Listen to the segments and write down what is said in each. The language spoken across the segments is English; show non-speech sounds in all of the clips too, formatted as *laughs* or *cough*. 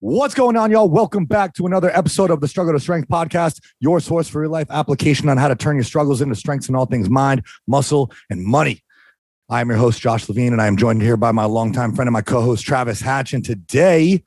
What's going on, y'all? Welcome back to another episode of the Struggle to Strength podcast, your source for real life application on how to turn your struggles into strengths in all things mind, muscle, and money. I am your host, Josh Levine, and I am joined here by my longtime friend and my co host, Travis Hatch. And today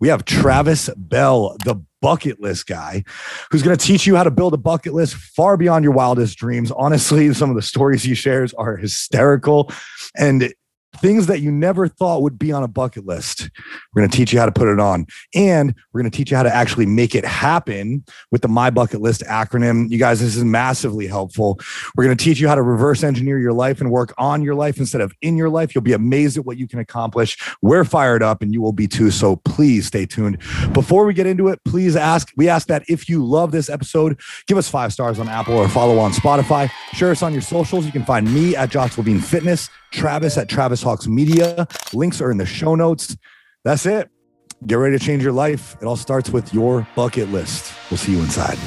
we have Travis Bell, the bucket list guy, who's going to teach you how to build a bucket list far beyond your wildest dreams. Honestly, some of the stories he shares are hysterical. And things that you never thought would be on a bucket list. We're going to teach you how to put it on. And we're going to teach you how to actually make it happen with the My Bucket List acronym. You guys, this is massively helpful. We're going to teach you how to reverse engineer your life and work on your life instead of in your life. You'll be amazed at what you can accomplish. We're fired up and you will be too. So please stay tuned. Before we get into it, please ask, we ask that if you love this episode, give us five stars on Apple or follow on Spotify. Share us on your socials. You can find me at Josh Levine Fitness Travis at Travis Hawkes Media. Links are in the show notes. That's it. Get ready to change your life. It all starts with your bucket list. We'll see you inside.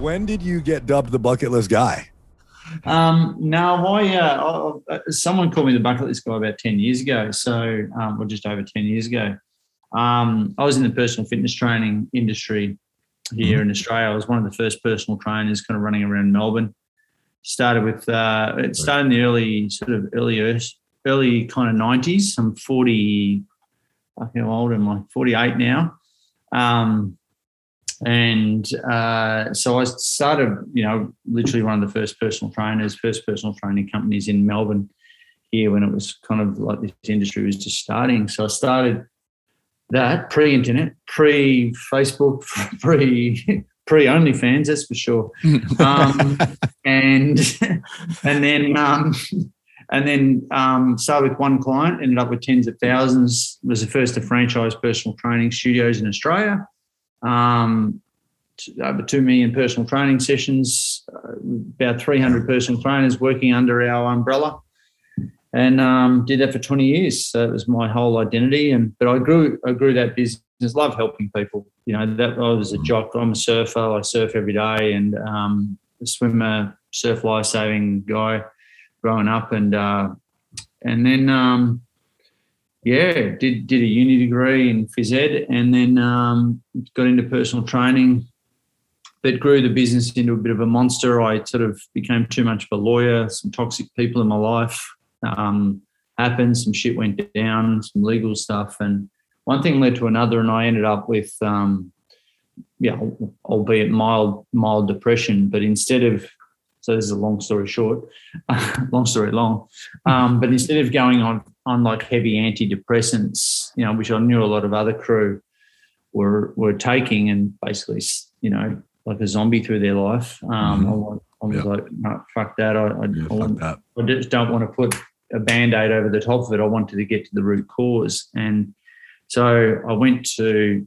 When did you get dubbed the bucket list guy? Um, no, I, uh, I, someone called me the bucket list guy about 10 years ago. So, um, or just over 10 years ago. Um, I was in the personal fitness training industry here mm-hmm. in Australia. I was one of the first personal trainers kind of running around Melbourne. Started with, uh, it started in the early, sort of early, early kind of 90s. I'm 40, I think how old am I? 48 now. Um, and uh, so I started, you know, literally one of the first personal trainers, first personal training companies in Melbourne here when it was kind of like this industry was just starting. So I started that pre-internet, pre-Facebook, *laughs* pre pre OnlyFans, that's for sure. *laughs* Um, and and then um, and then um, started with one client, ended up with tens of thousands. Was the first to franchise personal training studios in Australia um, over 2 million personal training sessions, uh, about 300 personal trainers working under our umbrella. And um, did that for 20 years. So it was my whole identity. And but I grew I grew that business. Love helping people. You know that I was a jock. I'm a surfer. I surf every day, and um, a swimmer, surf life saving guy, growing up, and uh, and then um, yeah, did did a uni degree in phys ed, and then um, got into personal training. But grew the business into a bit of a monster. I sort of became too much of a lawyer. Some toxic people in my life um, happened. Some shit went down. Some legal stuff, and one thing led to another, and I ended up with, um, yeah, albeit mild mild depression. But instead of so this is a long story short, *laughs* long story long. Um, but instead of going on on like heavy antidepressants, you know, which I knew a lot of other crew were were taking, and basically, you know, like a zombie through their life. Um, mm-hmm. I, I, was like, no, fuck that. I, I, yeah, I, want, that. I just don't want to put a band aid over the top of it. I wanted to get to the root cause, and so I went to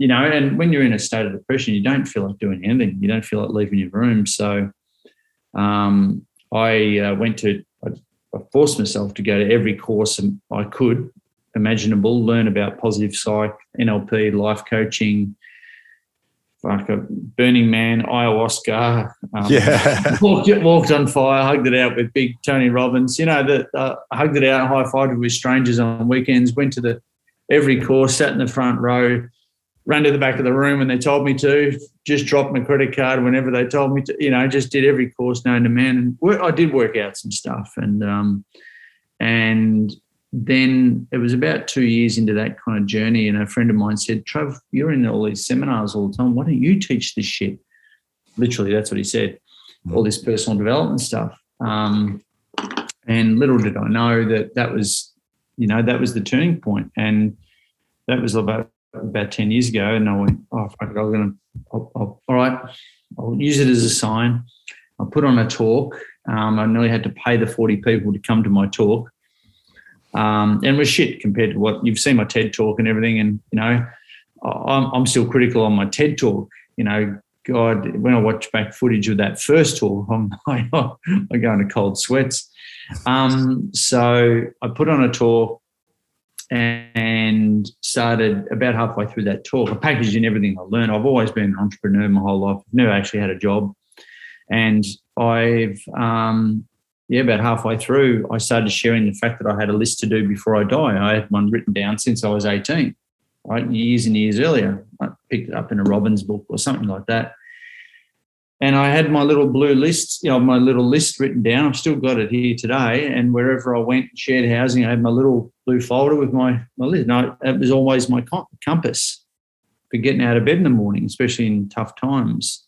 you know, and when you're in a state of depression, you don't feel like doing anything. You don't feel like leaving your room. So um, I uh, went to, I, forced myself to go to every course I could imaginable, learn about positive psych, NLP, life coaching, like a Burning Man, ayahuasca. Um, yeah. *laughs* walked, walked on fire, hugged it out with big Tony Robbins. You know, that uh, hugged it out, high fived with strangers on weekends. Went to the every course, sat in the front row, ran to the back of the room when they told me to, just dropped my credit card whenever they told me to, you know, just did every course known to man. And work, I did work out some stuff. And, um, and then it was about two years into that kind of journey. And a friend of mine said, Trav, you're in all these seminars all the time. Why don't you teach this shit? Literally, that's what he said, mm. all this personal development stuff. Um, and little did I know that that was, you know, that was the turning point. And that was about about 10 years ago and I went, oh, fuck I'm going to, all right, I'll use it as a sign. I put on a talk. Um, I nearly had to pay the 40 people to come to my talk. Um, and was shit compared to what you've seen my TED talk and everything. And, you know, I'm, I'm still critical on my TED talk. You know, God, when I watch back footage of that first talk, *laughs* I'm, I, I into cold sweats. Um, so I put on a talk and started about halfway through that talk. I packaged in everything I learned. I've always been an entrepreneur my whole life. I've never actually had a job, and I've um, yeah, about halfway through, I started sharing the fact that I had a list to do before I die. I had one written down since I was 18, right? Years and years earlier. I picked it up in a Robbins book or something like that. And I had my little blue list, you know, my little list written down. I've still got it here today. And wherever I went, shared housing, I had my little blue folder with my, my list. No, it was always my compass for getting out of bed in the morning, especially in tough times.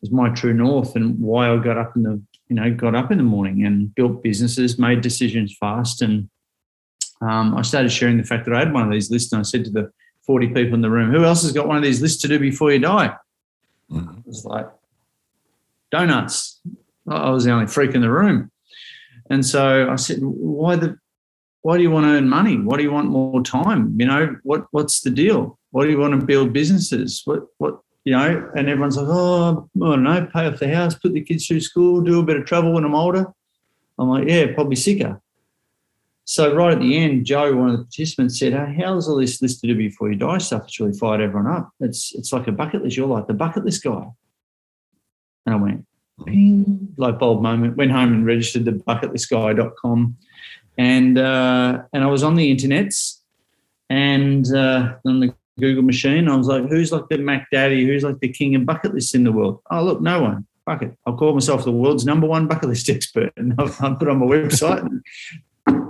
It was my true north and why I got up in the you know, got up in the morning and built businesses, made decisions fast. And um, I started sharing the fact that I had one of these lists. And I said to the 40 people in the room, who else has got one of these lists to do before you die? Mm-hmm. It was like, donuts. I was the only freak in the room. And so I said, why the, why do you want to earn money? Why do you want more time? You know, what, what's the deal? Why do you want to build businesses? What, what, you know, and everyone's like, oh, I don't know, pay off the house, put the kids through school, do a bit of travel when I'm older. I'm like, yeah, probably sicker. So right at the end, Joe, one of the participants, said, hey, how's all this list to do before you die stuff? It's really fired everyone up. It's it's like a bucket list. You're like the bucket list guy. And I went, ping, light bulb moment. Went home and registered the bucketlistguy.com. And uh, and I was on the internets and uh, on the Google machine. I was like, who's like the Mac Daddy? Who's like the king of bucket lists in the world? Oh, look, no one. Fuck it. I'll call myself the world's number one bucket list *laughs* expert. And I've, I've put on my website. *laughs*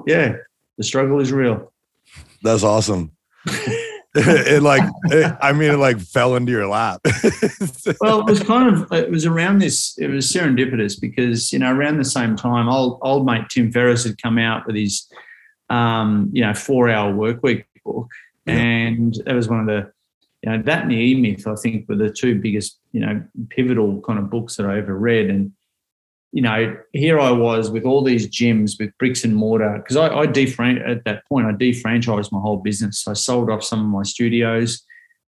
Yeah, the struggle is real. That's awesome. *laughs* *laughs* it like it, i mean it like fell into your lap. *laughs* Well it was kind of it was around this it was serendipitous because you know around the same time old old mate tim ferriss had come out with his um you know four hour work week book and that was one of the, you know, that and the E Myth, I think, were the two biggest, you know, pivotal kind of books that I ever read. And, you know, here I was with all these gyms with bricks and mortar because I, I defran- at that point I defranchised my whole business. I sold off some of my studios,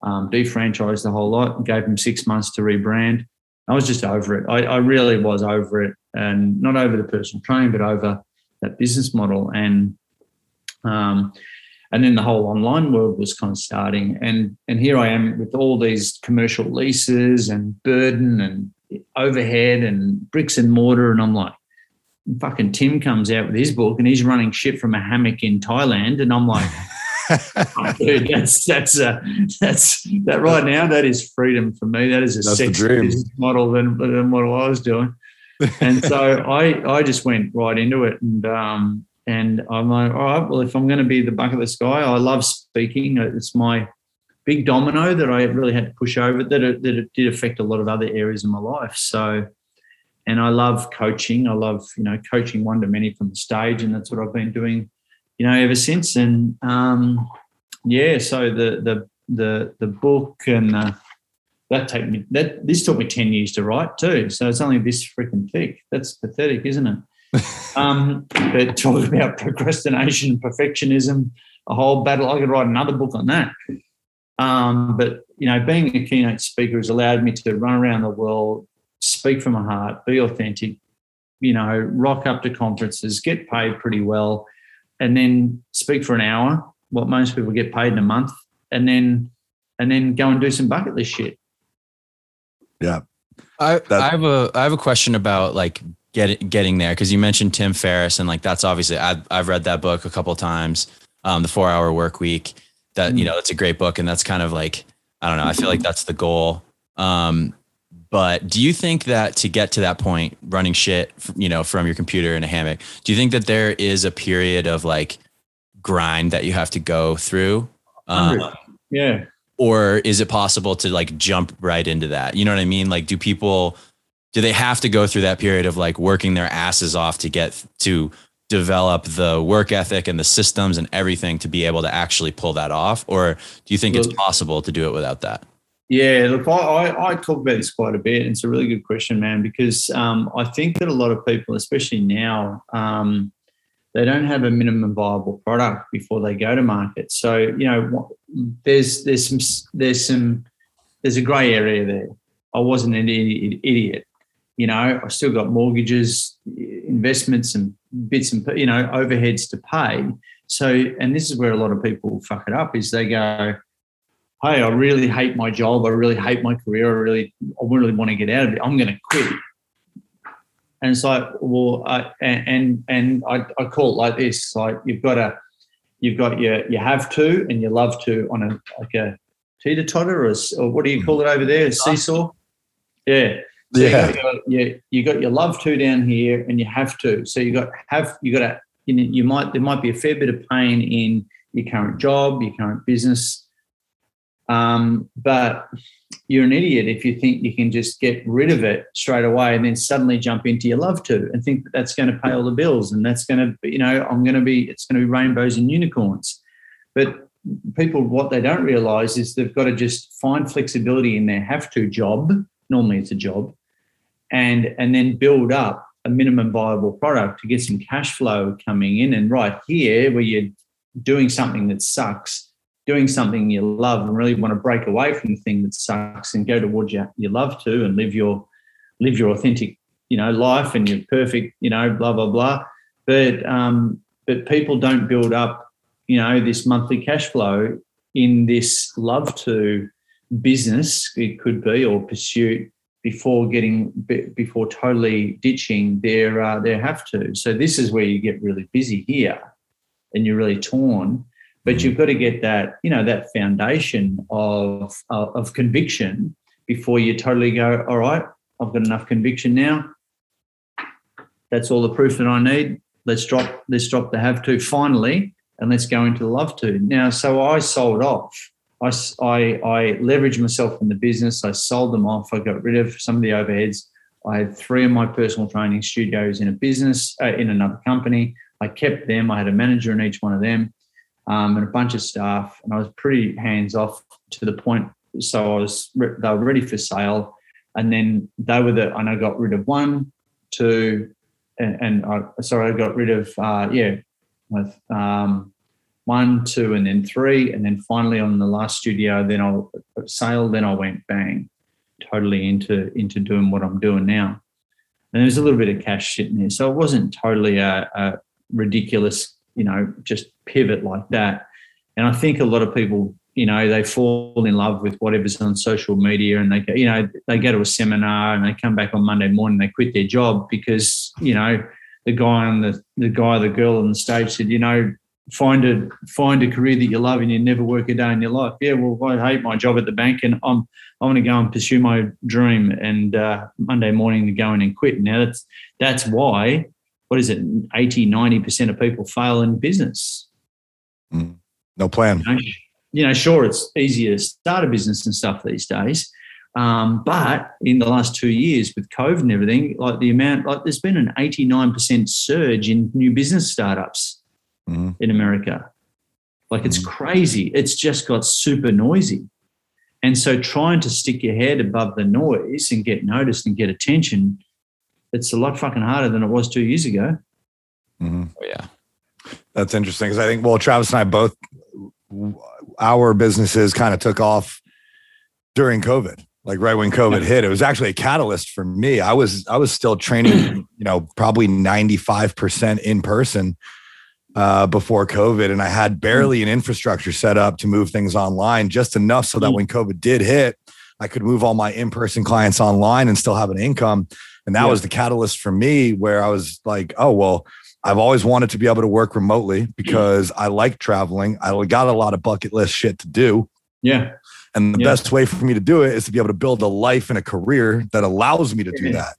um, defranchised the whole lot, gave them six months to rebrand. I was just over it. I, I really was over it, and not over the personal training, but over that business model. And um, and then the whole online world was kind of starting and and here i am with all these commercial leases and burden and overhead and bricks and mortar and i'm like fucking tim comes out with his book and he's running shit from a hammock in thailand and i'm like *laughs* oh, dude that's that's uh, that's that right now that is freedom for me. That is a that's business model than, than what i was doing. And so *laughs* i i just went right into it and um and I'm like, all right, well, if I'm going to be the bucket list guy, I love speaking. It's my big domino that I really had to push over that it, that it did affect a lot of other areas of my life. So, and I love coaching. I love, you know, coaching one to many from the stage. And that's what I've been doing, you know, ever since. And um, yeah, so the, the, the, the book and the, that take me that this took me 10 years to write too. So it's only this freaking thick. That's pathetic, isn't it? *laughs* um, but talk about procrastination, perfectionism, a whole battle. I could write another book on that. Um, but you know, being a keynote speaker has allowed me to run around the world, speak from my heart, be authentic. You know, rock up to conferences, get paid pretty well, and then speak for an hour. What most people get paid in a month, and then and then go and do some bucket list shit. Yeah, I, I have a I have a question about like get, getting there because you mentioned Tim Ferriss and like that's obviously I've, I've read that book a couple times um, the four hour work week that you know it's a great book and that's kind of like I don't know I feel like that's the goal. Um, but do you think that to get to that point running shit you know from your computer in a hammock do you think that there is a period of like grind that you have to go through? Um, yeah. or is it possible to like jump right into that? You know what i mean? Like do people do they have to go through that period of like working their asses off to get to develop the work ethic and the systems and everything to be able to actually pull that off? Or do you think look, it's possible to do it without that? Yeah look I, I, I, talk about this quite a bit it's a really good question man because um, i think that a lot of people especially now um, they don't have a minimum viable product before they go to market. So you know there's there's some there's some there's a gray area there. I wasn't an idiot. You know, I still got mortgages, investments, and bits and you know overheads to pay. So, and this is where a lot of people fuck it up is they go, Hey, I really hate my job. I really hate my career. I really, I really want to get out of it. I'm going to quit. And it's like, well, uh, and and, and I, I call it like this: like you've got a, you've got your you have to and you love to on a like a teeter totter or, or what do you call it over there? A seesaw. Yeah. So Yeah. You got, your, you, got your love to down here, and you have to. So you got have you got to you, know, you might there might be a fair bit of pain in your current job, your current business, um, but you're an idiot if you think you can just get rid of it straight away and then suddenly jump into your love to and think that that's going to pay all the bills and that's going to you know I'm going to be it's going to be rainbows and unicorns, but people what they don't realize is they've got to just find flexibility in their have to job normally it's a job and and then build up a minimum viable product to get some cash flow coming in. And right here where you're doing something that sucks doing something you love and really want to break away from the thing that sucks and go towards your, you love to and live your live your authentic you know life and your perfect you know blah blah blah. But um but people don't build up you know this monthly cash flow in this love to business it could be or pursuit before getting before totally ditching their uh, their have to. So this is where you get really busy here and you're really torn but you've got to get that you know that foundation of of, of conviction before you totally go all right i've got enough conviction now. That's all the proof that i need. Let's drop let's drop the have to finally and let's go into the love to. Now so i sold off I, I, I leveraged myself in the business. I sold them off. I got rid of some of the overheads. I had three of my personal training studios in a business, uh, in another company. I kept them. I had a manager in each one of them um, and a bunch of staff. And I was pretty hands off to the point. So I was, they were ready for sale. And then they were the, and I got rid of one, two, and, and I, sorry, I got rid of, uh, yeah, with, um, one, two, and then three, and then finally on the last studio, then I'll sale, then I went bang, totally into into doing what I'm doing now. And there's a little bit of cash sitting there, so it wasn't totally a, a ridiculous, you know, just pivot like that. And I think a lot of people, you know, they fall in love with whatever's on social media, and they go, you know, they go to a seminar and they come back on Monday morning, they quit their job because you know the guy on the the guy, the girl on the stage said, you know find a find a career that you love and you never work a day in your life. Yeah, well, I hate my job at the bank and I'm I want to go and pursue my dream. And uh, Monday morning to go in and quit. Now that's that's why what is it 80 90% of people fail in business mm. no plan you know, you know, sure it's easier to start a business and stuff these days um, but in the last two years with covid and everything like the amount like there's been an 89% surge in new business startups mm-hmm. in America. Like it's mm-hmm. crazy. It's just got super noisy. And so trying to stick your head above the noise and get noticed and get attention, it's a lot fucking harder than it was two years ago. Mm-hmm. Oh, yeah. That's interesting because I think, well, Travis and I both, our businesses kind of took off during COVID like right when COVID hit. It was actually a catalyst for me. I was I was still training, *clears throat* you know, probably 95% in person uh, before COVID, and I had barely an infrastructure set up to move things online, just enough so that mm. when COVID did hit, I could move all my in-person clients online and still have an income. And that yeah. was the catalyst for me, where I was like, oh well, I've always wanted to be able to work remotely because I like traveling. I got a lot of bucket list shit to do. Yeah. And the yeah. best way for me to do it is to be able to build a life and a career that allows me to do that.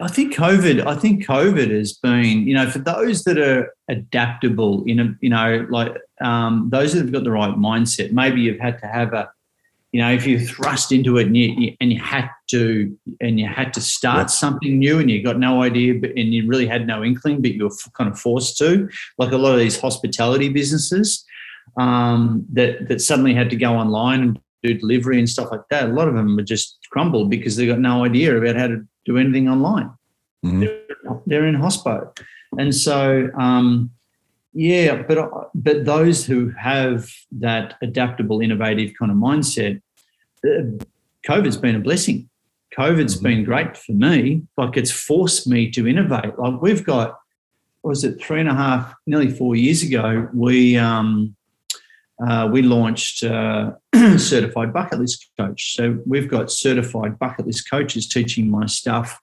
I think COVID. I think COVID has been, you know, for those that are adaptable, in a, you know, like um, those that have got the right mindset. Maybe you've had to have a, you know, if you thrust into it and you, and you had to and you had to start yep. something new and you got no idea, but and you really had no inkling, but you were kind of forced to, like a lot of these hospitality businesses um, that that suddenly had to go online and do delivery and stuff like that. A lot of them were just crumbled because they got no idea about how to do anything online. Mm-hmm. They're, they're, in hospo, and so um, yeah, but but those who have that adaptable, innovative kind of mindset, uh, COVID's been a blessing. COVID's mm-hmm. been great for me. Like it's forced me to innovate. Like we've got was it three and a half, nearly four years ago, we um, uh, we launched uh, *clears throat* certified bucket list coach. So we've got certified bucket list coaches teaching my stuff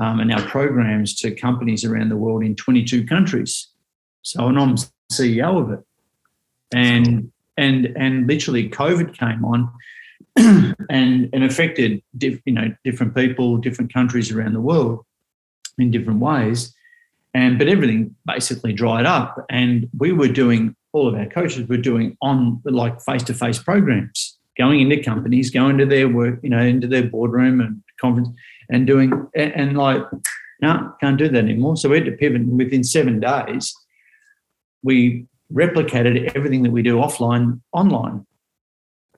um, and our programs to companies around the world in 22 countries. So and I'm CEO of it, and and and literally COVID came on. *clears throat* and and affected diff, you know different people different countries around the world in different ways and but everything basically dried up and we were doing all of our coaches were doing on like face-to-face programs going into companies going to their work you know into their boardroom and conference and doing and, and like no can't do that anymore so we had to pivot and within seven days we replicated everything that we do offline online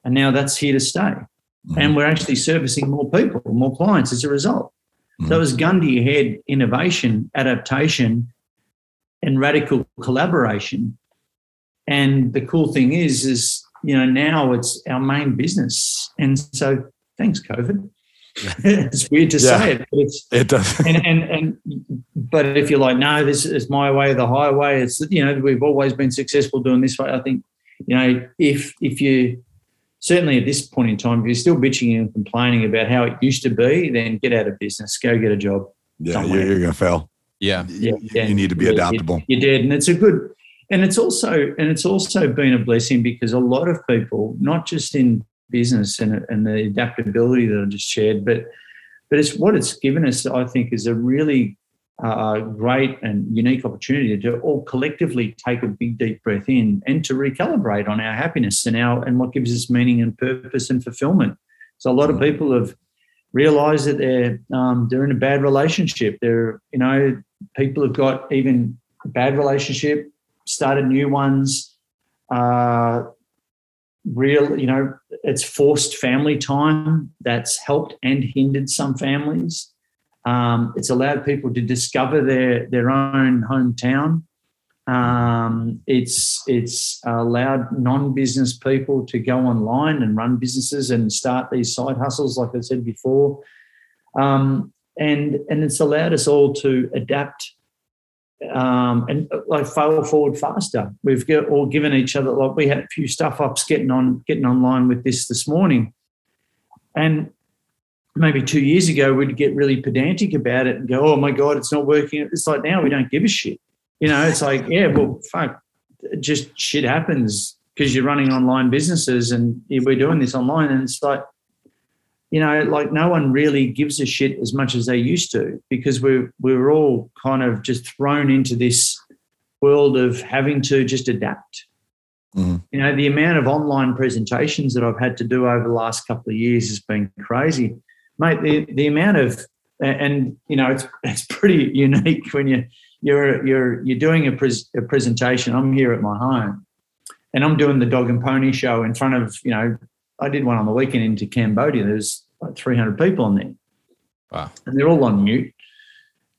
and now that's here to stay. Mm-hmm. And we're actually servicing more people, more clients as a result. Mm-hmm. So it was Gundy ahead innovation, adaptation, and radical collaboration. And the cool thing is, is you know, now it's our main business. And so thanks, COVID. *laughs* it's weird to yeah, say it, but it's it does. *laughs* and, and and but if you're like, no, this is my way, the highway. It's you know, we've always been successful doing this way. I think, you know, if if you certainly at this point in time, if you're still bitching and complaining about how it used to be, then get out of business, go get a job. Yeah, you're, you're going to fail. Yeah. yeah, yeah. You need to be adaptable. You're, you're dead, and it's a good, and it's also, and it's also been a blessing because a lot of people, not just in business and, and the adaptability that I just shared, but but it's what it's given us. I think is a really a great and unique opportunity to all collectively take a big deep breath in and to recalibrate on our happiness and our and what gives us meaning and purpose and fulfillment. So a lot of mm. people have realized that they're um, they're in a bad relationship. They're you know people have got even bad relationship, started new ones. Uh, real you know it's forced family time that's helped and hindered some families um, it's allowed people to discover their their own hometown. Um, it's it's allowed non-business people to go online and run businesses and start these side hustles, like I said before. Um, and and it's allowed us all to adapt um, and like fail forward faster. We've all given each other like we had a few stuff ups getting on getting online with this this morning, and maybe two years ago we'd get really pedantic about it and go, "Oh my god, it's not working." It's like now we don't give a shit. You know, it's like, yeah, well, fuck, just shit happens because you're running online businesses and we're doing this online, and it's like, you know, like no one really gives a shit as much as they used to because we're we're all kind of just thrown into this world of having to just adapt. Mm-hmm. You know, the amount of online presentations that I've had to do over the last couple of years has been crazy mate, the, the amount of and you know it's it's pretty *laughs* unique when you you're you're you're doing a, pres, a presentation. I'm here at my home, and I'm doing the dog and pony show in front of you know I did one on the weekend into Cambodia. There's like 300 people on there, wow, and they're all on mute.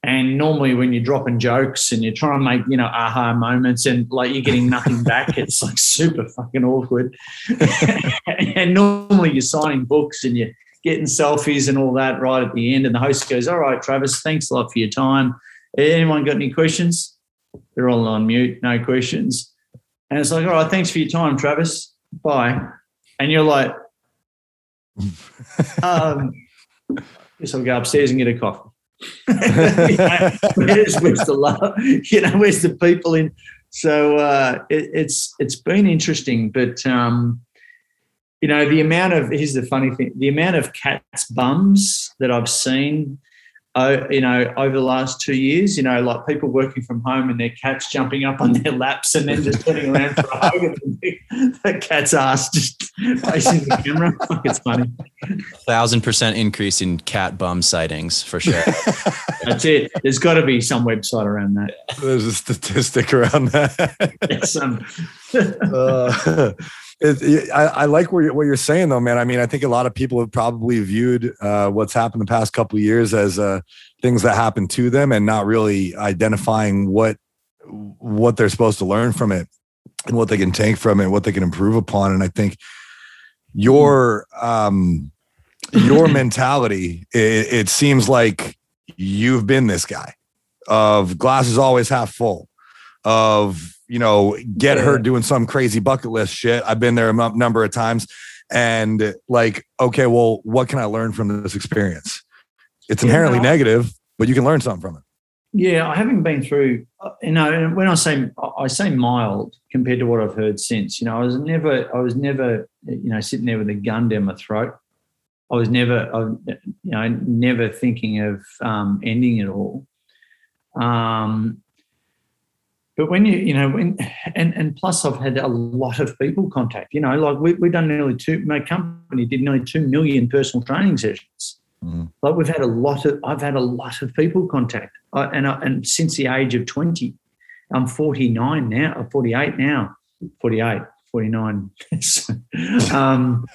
And normally, when you're dropping jokes and you're trying to make you know aha moments, and like you're getting nothing back, *laughs* it's like super fucking awkward. *laughs* and normally, you're signing books and you're getting selfies and all that right at the end. And the host goes, All right, Travis, thanks a lot for your time. Anyone got any questions? They're all on mute, no questions. And it's like, All right, thanks for your time, Travis. Bye. And you're like, *laughs* um, guess I'll go upstairs and get a coffee. *laughs* *laughs* where's, where's the love? You know, where's the people in? So uh, it, it's it's been interesting, but um, you know, the amount of here's the funny thing: the amount of cats' bums that I've seen, uh, you know, over the last two years. You know, like people working from home and their cats jumping up on their laps and then just turning around for a hug, and the cat's ass just facing the camera. *laughs* it's funny. Thousand percent increase in cat bum sightings for sure. *laughs* That's it. There's got to be some website around that. There's a statistic around that. *laughs* Yes, um, uh, it, I, I, like what you're, what you're saying though, man. I mean, I think a lot of people have probably viewed uh, what's happened the past couple of years as uh, things that happened to them, and not really identifying what what they're supposed to learn from it and what they can take from it, what they can improve upon. And I think your um, your *laughs* mentality, it, it seems like you've been this guy of glass is always half full, of you know, get Yeah. her doing some crazy bucket list shit. I've been there a m- number of times, and like, okay, well, what can I learn from this experience? It's inherently no. negative, but you can learn something from it. Yeah, I haven't been through. uh, You know, and when I say I say mild compared to what I've heard since. You know, I was never, I was never, you know, sitting there with a gun down my throat. I was never, I, you know, never thinking of um, ending it all. Um, but when you, you know, when and and plus, I've had a lot of people contact. You know, like we we've done nearly two. My company did nearly two million personal training sessions. Mhm. Like we've had a lot of, I've had a lot of people contact, I, and I, and since the age of twenty, I'm 49 now, or 48 now, 48, 49. So, *laughs* um,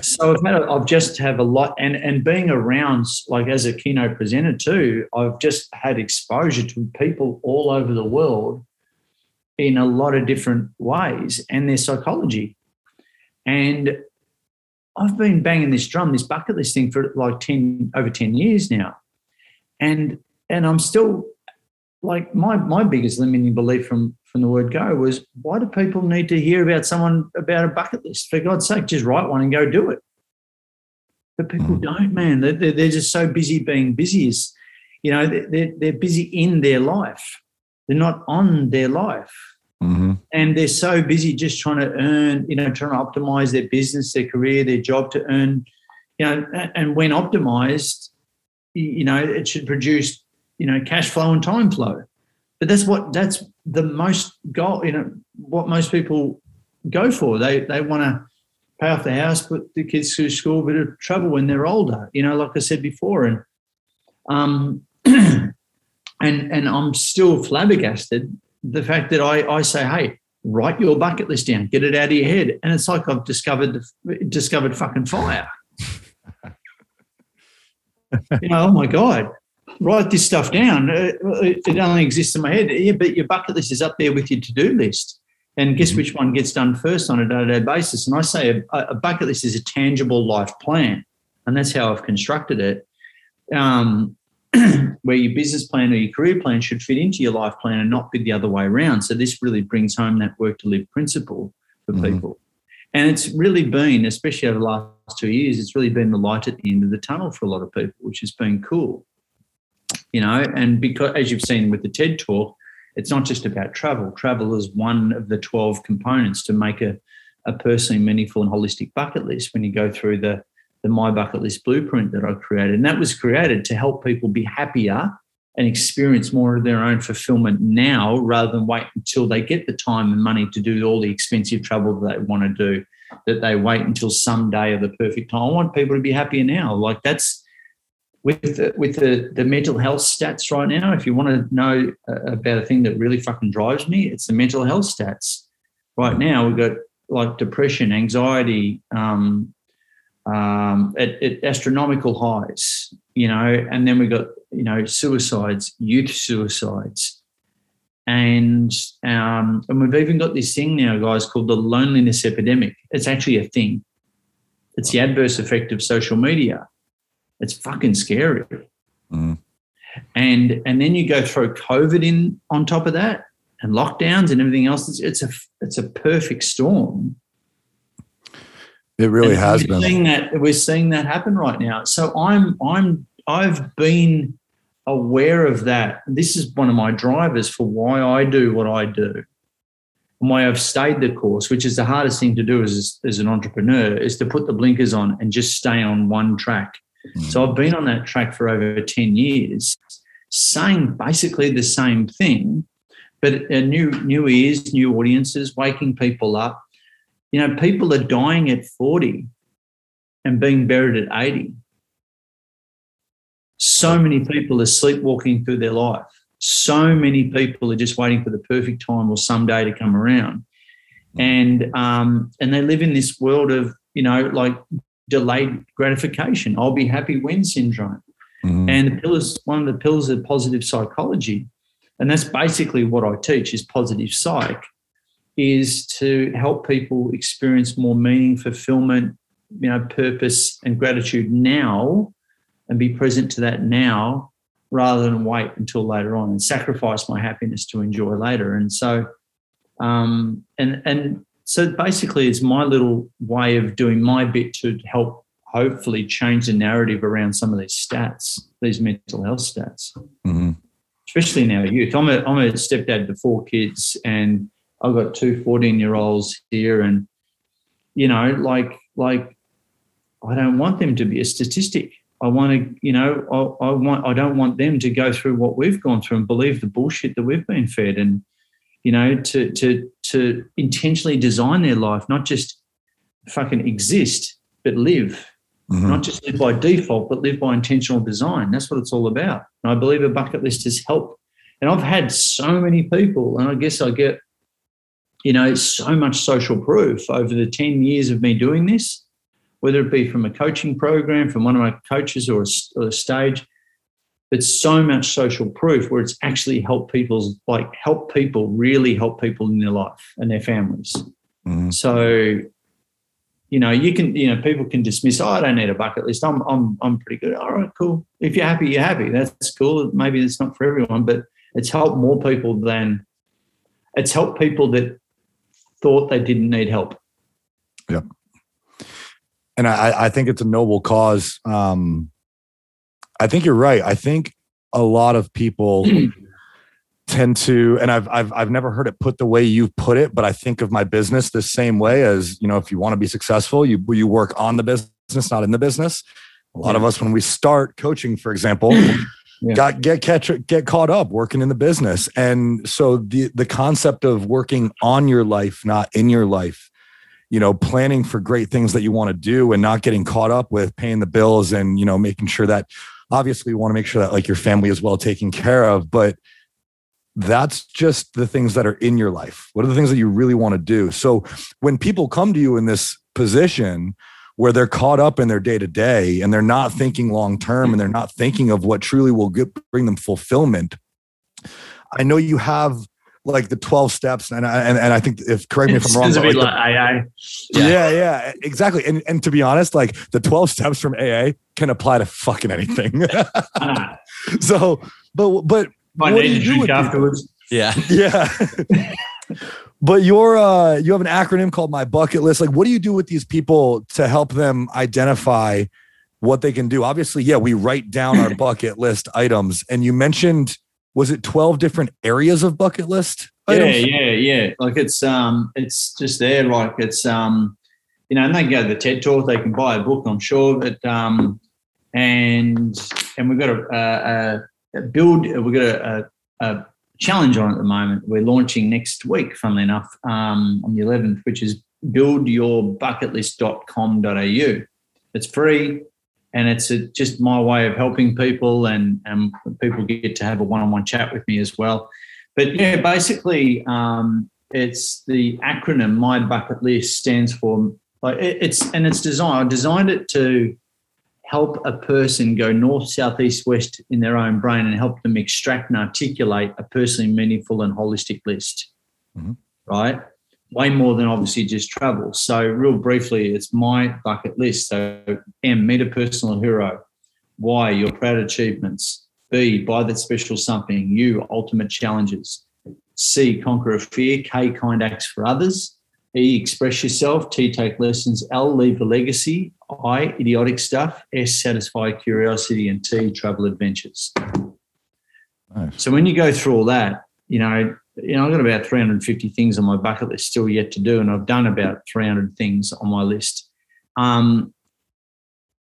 so I've had, a, I've just have a lot, and and being around, like as a keynote presenter too, I've just had exposure to people all over the world in a lot of different ways and their psychology, and I've been banging this drum, this bucket list thing for like 10 over 10 years now. And and I'm still like my my biggest limiting belief from from the word go was why do people need to hear about someone about a bucket list? For God's sake, just write one and go do it. But people Mhm. don't, man. They're, they're, just so busy being busy. Is, you know, they're, they're busy in their life. They're not on their life Mm-hmm. and they're so busy just trying to earn, you know, trying to optimize their business, their career, their job to earn, you know, and when optimized, you know, it should produce, you know, cash flow and time flow. But that's what that's the most goal, you know, what most people go for. They they want to pay off the house, put the kids through school, a bit of trouble when they're older, you know, like I said before. And um *clears throat* and and I'm still flabbergasted the fact that I, I say, hey, write your bucket list down, get it out of your head. And it's like I've discovered discovered fucking fire. *laughs* you know, oh my God, write this stuff down. Uh, It, it only exists in my head. Yeah, but your bucket list is up there with your to-do list. And guess which one gets done first on a day-to-day basis? And I say a, a bucket list is a tangible life plan. And that's how I've constructed it. Um, *clears throat* where your business plan or your career plan should fit into your life plan and not be the other way around. So this really brings home that work to live principle for Mhm. people. And it's really been, especially over the last two years, it's really been the light at the end of the tunnel for a lot of people, which has been cool. You know, and because as you've seen with the TED talk, it's not just about travel. Travel is one of the 12 components to make a, a personally meaningful and holistic bucket list when you go through the the My Bucket List blueprint that I created. And that was created to help people be happier and experience more of their own fulfillment now rather than wait until they get the time and money to do all the expensive travel that they want to do, that they wait until some day of the perfect time. I want people to be happier now. Like that's with the, with the, the mental health stats right now. If you want to know uh, about a thing that really fucking drives me, it's the mental health stats. Right now, we've got like depression, anxiety, um, um, at, at astronomical highs, you know, and then we got, you know, suicides, youth suicides. And um, and we've even got this thing now, guys, called the loneliness epidemic. It's actually a thing. It's the adverse effect of social media. It's fucking scary. Mhm. And and then you go throw COVID in on top of that, and lockdowns and everything else. It's, it's a it's a perfect storm. It really And has we're been. Seeing that we're seeing that happen right now. So I'm I'm I've been aware of that. This is one of my drivers for why I do what I do. And why I've stayed the course, which is the hardest thing to do as, as an entrepreneur, is to put the blinkers on and just stay on one track. Mm. So I've been on that track for over 10 years, saying basically the same thing, but new new ears, new audiences, waking people up. You know, people are dying at 40 and being buried at 80. So many people are sleepwalking through their life. So many people are just waiting for the perfect time or someday to come around. And um, and they live in this world of, you know, like delayed gratification. I'll be happy when syndrome. Mhm. And the pillars, one of the pillars of positive psychology, and that's basically what I teach is positive psych, is to help people experience more meaning, fulfillment, you know, purpose and gratitude now and be present to that now rather than wait until later on and sacrifice my happiness to enjoy later. And so, um, and and so basically, it's my little way of doing my bit to help hopefully change the narrative around some of these stats, these mental health stats, mm-hmm. especially in our youth. I'm a I'm a stepdad to four kids, and I've got two 14 year olds here, and you know, like like I don't want them to be a statistic. I want to, you know, I, I, want, I don't want them to go through what we've gone through and believe the bullshit that we've been fed, and you know, to to to intentionally design their life, not just fucking exist, but live, mm-hmm. not just live by default, but live by intentional design. That's what it's all about. And I believe a bucket list has helped. And I've had so many people, and I guess I get, you know, so much social proof over the ten years of me doing this whether it be from a coaching program, from one of my coaches or a, or a stage. It's so much social proof where it's actually helped people's like help people really help people in their life and their families. Mm-hmm. So, you know, you can, you know, people can dismiss, oh, I don't need a bucket list. I'm I'm I'm pretty good. All right, cool. If you're happy, you're happy. That's cool. Maybe it's not for everyone, but it's helped more people than it's helped people that thought they didn't need help. Yep and I, I think it's a noble cause. Um, I think you're right. I think a lot of people *clears throat* tend to, and I've, I've, I've never heard it put the way you put it, but I think of my business the same way as, you know, if you want to be successful, you, you work on the business, not in the business. A lot yeah. of us, when we start coaching, for example, *clears throat* yeah. got get catch get caught up working in the business. And so the, the concept of working on your life, not in your life, you know planning for great things that you want to do and not getting caught up with paying the bills and you know making sure that obviously you want to make sure that like your family is well taken care of but that's just the things that are in your life what are the things that you really want to do so when people come to you in this position where they're caught up in their day to day and they're not thinking long term and they're not thinking of what truly will get, bring them fulfillment. I know you have like the 12 steps and I, and, and I think if correct me if I'm wrong like the, AA. Yeah. yeah yeah exactly. And and to be honest like the 12 steps from AA can apply to fucking anything. *laughs* *laughs* So but but I need to drink afterwards yeah. Yeah *laughs* but you're uh you have an acronym called my bucket list. Like what do you do with these people to help them identify what they can do? Obviously yeah we write down our *clears throat* bucket list items. And you mentioned was it 12 different areas of bucket list items? yeah yeah. Yeah like it's um it's just there. Like it's um you know and they can go to the ted talk. They can buy a book i'm sure but um and and we've got a, build we've got a, a, challenge on at the moment. We're launching next week funnily enough um, on the 11th which is buildyourbucketlist.com.au it's free and it's a, just my way of helping people and, and people get to have a one-on-one chat with me as well. But yeah basically um, it's the acronym my bucket list stands for like it's and it's designed i designed it to help a person go north south east west in their own brain and help them extract and articulate a personally meaningful and holistic list mm-hmm. right way more than obviously just travel. So, real briefly, it's my bucket list. So, M, meet a personal hero. Y, your proud achievements. B, buy that special something. U, ultimate challenges. C, conquer a fear. K, kind acts for others. E, express yourself. T, take lessons. L, leave a legacy. I, idiotic stuff. S, satisfy curiosity. And T, travel adventures. Nice. So, when you go through all that, you know, you know, I've got about 350 things on my bucket list still yet to do, and I've done about 300 things on my list. Um,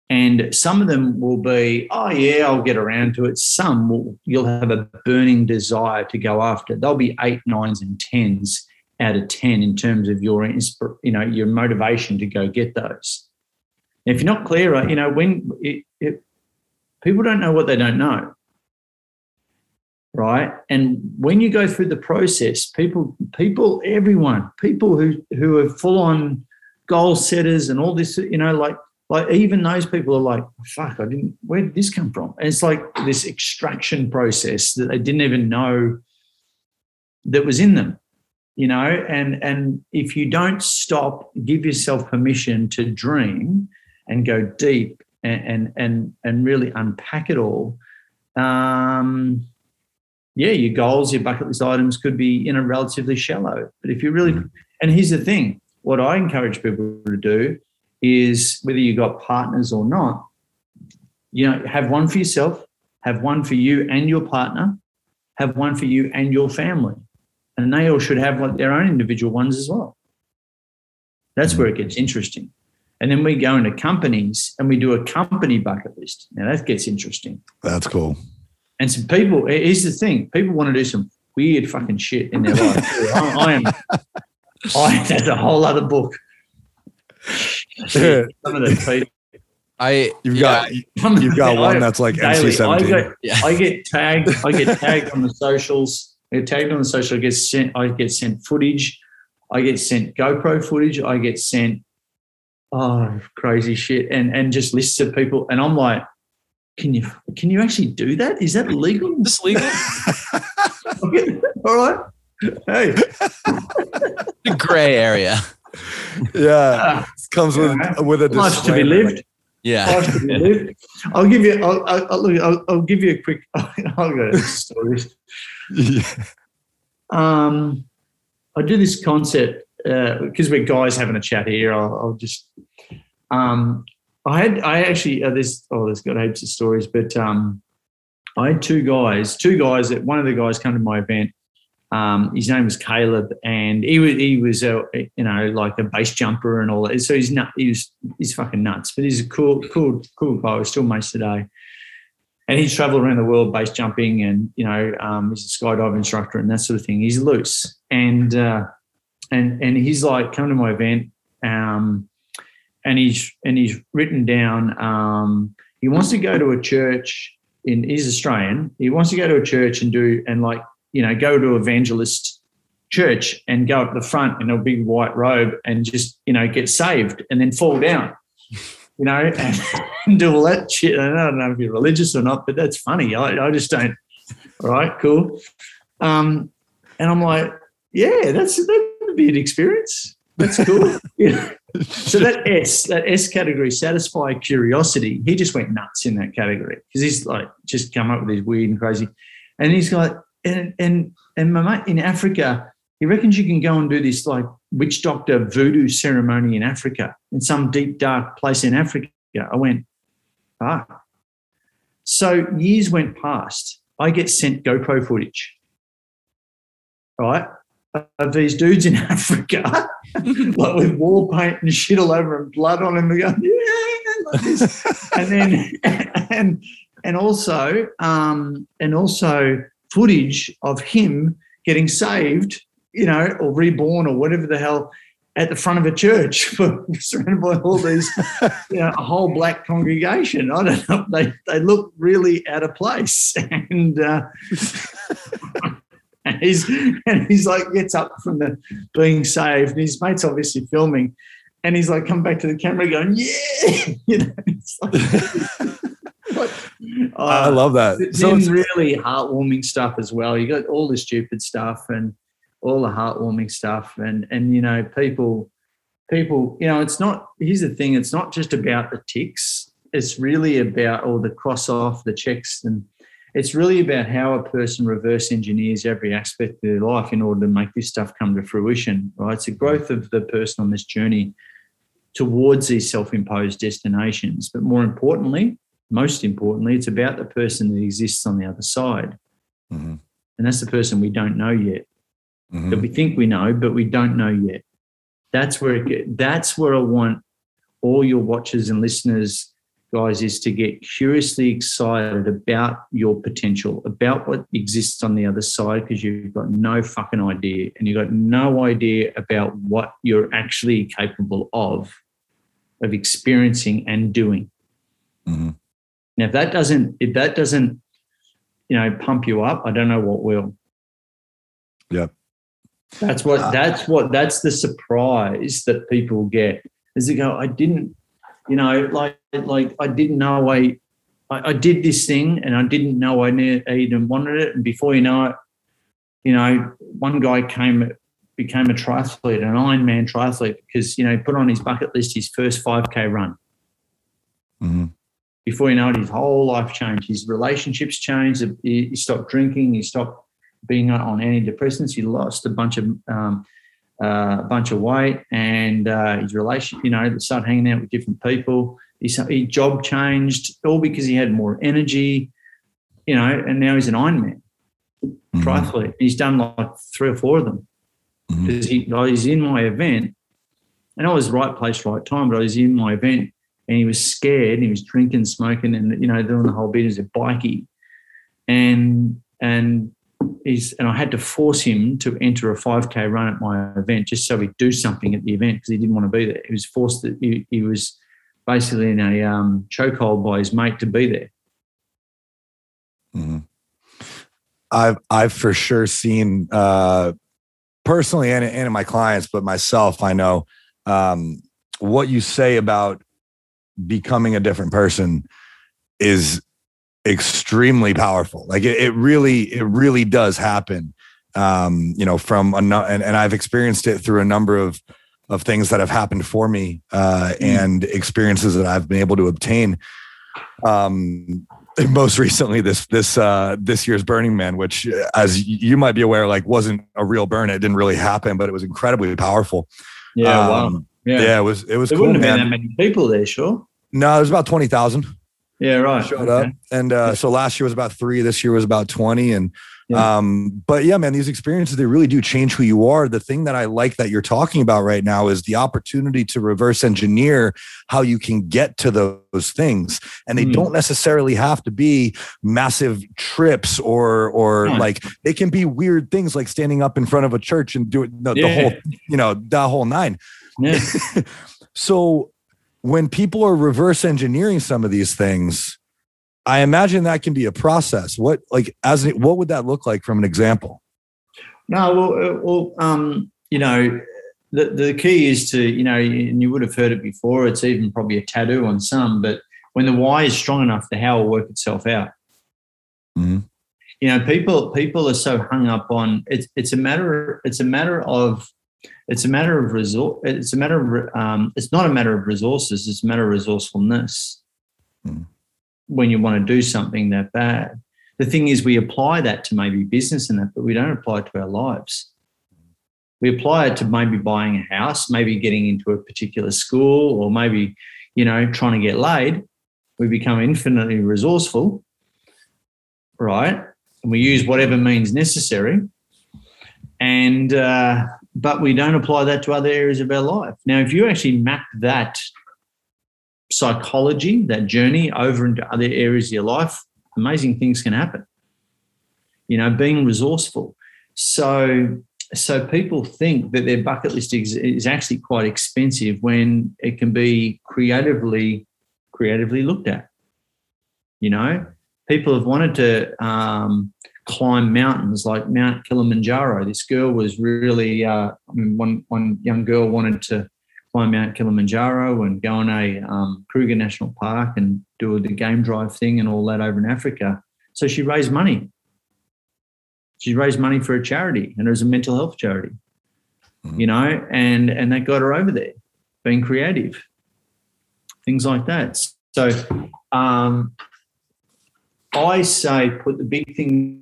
and some of them will be, oh yeah, I'll get around to it. Some will, you'll have a burning desire to go after. They'll be eight, nines, and tens out of ten in terms of your, you know, your motivation to go get those. if you're not clear, you know, when it, it, people don't know what they don't know. Right? And when you go through the process people people everyone people who who are full on goal setters and all this you know like like even those people are like fuck i didn't where did this come from? And it's like this extraction process that they didn't even know that was in them you know and and if you don't stop give yourself permission to dream and go deep and and and, and really unpack it all um, yeah, your goals, your bucket list items could be in a relatively shallow. But if you really, and here's the thing, what I encourage people to do is whether you've got partners or not, you know, have one for yourself, have one for you and your partner, have one for you and your family, and they all should have like their own individual ones as well. That's where it gets interesting. And then we go into companies and we do a company bucket list. Now that gets interesting. That's cool. And some people, here's the thing: people want to do some weird fucking shit in their life. *laughs* I, I am. I, that's a whole other book. Some of the people. I You've yeah, got you've got one that's like daily. NC I seventeen. get, Yeah. I get tagged. I get tagged on the socials. I get tagged on the social. I get sent. I get sent footage. I get sent GoPro footage. I get sent oh crazy shit and and just lists of people. And I'm like, can you can you actually do that? Is that legal? this legal? *laughs* All right. Hey, the gray area. Yeah, ah, comes with Yeah. with a life to be lived. Yeah. To be lived. I'll give you. I'll, I'll, I'll, I'll, I'll give you a quick. *laughs* I'll go to the stories. Like- Um, I do this concept because we're guys having a chat here. I'll, I'll just. Um, I had. I actually. Uh, there's. Oh, there's got heaps of stories, but um, I had two guys. Two guys. That one of the guys come to my event. Um, his name was Caleb, and he was he was a you know like a base jumper and all that. So he's nut. He was he's fucking nuts, but he's a cool cool cool guy. We're still mates today. And he's travelled around the world base jumping, and you know um, he's a skydive instructor and that sort of thing. He's loose, and uh, and and he's like come to my event, um, and he's and he's written down. Um, he wants to go to a church in. He's Australian. He wants to go to a church and do and like you know go to evangelist church and go up the front in a big white robe and just you know get saved and then fall down you know *laughs* and, do all that shit. I don't know if you're religious or not but that's funny. I, I just don't all right cool. Um and i'm like yeah that's that'd be an experience. That's cool. Yeah. *laughs* *laughs* so that s that s category satisfy curiosity he just went nuts in that category because he's like just come up with these weird and crazy. And he's like and and and my mate in Africa, he reckons you can go and do this like witch doctor voodoo ceremony in Africa, in some deep dark place in Africa. I went, ah. So years went past. I get sent GoPro footage, right, of these dudes in *laughs* Africa, *laughs* like with wall paint and shit all over and blood on them. They go, yeah, like this. *laughs* and then and and also um, and also footage of him getting saved, you know, or reborn or whatever the hell at the front of a church, *laughs* surrounded by all these, *laughs* you know, a whole black congregation. I don't know. They they look really out of place, *laughs* and uh, and he's and he's like gets up from the being saved, and his mate's obviously filming, and he's like come back to the camera going, yeah, you know. It's like, what- I uh, love that. it's So it's, really heartwarming stuff as well. You got all the stupid stuff and all the heartwarming stuff, and and you know people, people, you know, it's not. Here's the thing: it's not just about the ticks. It's really about all the cross off, the checks, and it's really about how a person reverse engineers every aspect of their life in order to make this stuff come to fruition. Right? It's a growth of the person on this journey towards these self-imposed destinations, but more importantly, most importantly, it's about the person that exists on the other side. Mhm. And that's the person we don't know yet. Mhm. That we think we know, but we don't know yet. That's where it that's where I want all your watchers and listeners, guys, is to get curiously excited about your potential, about what exists on the other side, because you've got no fucking idea. And you've got no idea about what you're actually capable of, of experiencing and doing. Mhm. Now, if that doesn't, if that doesn't, you know, pump you up, I don't know what will. Yep. That's what. Uh, That's what. That's the surprise that people get. Is they go, I didn't, you know, like like I didn't know I, I, I did this thing and I didn't know I, ne- I even wanted it, and before you know it, you know, one guy came became a triathlete, an Ironman triathlete, because you know, he put on his bucket list his first five k run Mhm. before you know it, his whole life changed. His relationships changed. He, he stopped drinking. He stopped being on antidepressants. He lost a bunch of um, uh, a bunch of weight, and uh, his relationship, you know, started hanging out with different people. His, his job changed, all because he had more energy, you know, and now he's an Ironman mm-hmm. triathlete. He's done like three or four of them because mm-hmm. he, he's in my event, and I was right place, right time, but I was in my event, and he was scared, and he was drinking, smoking, and you know, doing the whole bit as a bikie, and and and I had to force him to enter a 5k run at my event just so he'd do something at the event because he didn't want to be there. He was forced that he, he, was basically in a um, chokehold by his mate to be there. Mm-hmm. I've I've for sure seen uh, personally and, and in my clients, but myself, I know um, what you say about becoming a different person is extremely powerful. Like it, it really, it really does happen. Um, you know, from a and, and I've experienced it through a number of of things that have happened for me uh, mm. and experiences that I've been able to obtain. Um, *laughs* most recently, this this uh, this year's Burning Man, which, as you might be aware, like wasn't a real burn. It didn't really happen, but it was incredibly powerful. Yeah, um, wow. Yeah. yeah, it was. It was. There cool, wouldn't have been that many people there, sure. No, it was about twenty thousand. Yeah, right. Showed okay. up, and uh, so last year was about three. This year was about twenty, and yeah. um, but yeah, man, these experiences they really do change who you are. The thing that I like that you're talking about right now is the opportunity to reverse engineer how you can get to those things, and they mm. don't necessarily have to be massive trips or or yeah. like they can be weird things like standing up in front of a church and doing the, yeah. the whole you know the whole nine. Yeah. *laughs* so when people are reverse engineering some of these things, I imagine that can be a process. What like as what would that look like from an example? No, well, uh, well, um, you know, the the key is to you know, and you would have heard it before. It's even probably a tattoo on some, but when the why is strong enough, the how will work itself out. Mm-hmm. You know, people people are so hung up on it's it's a matter it's a matter of it's a matter of resource. It's a matter of um, it's not a matter of resources. It's a matter of resourcefulness. Mm. When you want to do something that bad, the thing is, we apply that to maybe business and that, but we don't apply it to our lives. We apply it to maybe buying a house, maybe getting into a particular school, or maybe you know trying to get laid. We become infinitely resourceful, right? And we use whatever means necessary. And uh, but we don't apply that to other areas of our life. Now, if you actually map that psychology, that journey over into other areas of your life, amazing things can happen. You know, being resourceful. So, so people think that their bucket list is, is actually quite expensive when it can be creatively, creatively looked at. You know, people have wanted to um, climb mountains like Mount Kilimanjaro. This girl was really, uh, I mean, one, one young girl wanted to climb Mount Kilimanjaro and go on a um, Kruger National Park and do the game drive thing and all that over in Africa. So she raised money. She raised money for a charity and it was a mental health charity, mm-hmm. you know, and, and that got her over there being creative, things like that. So um, I say put the big thing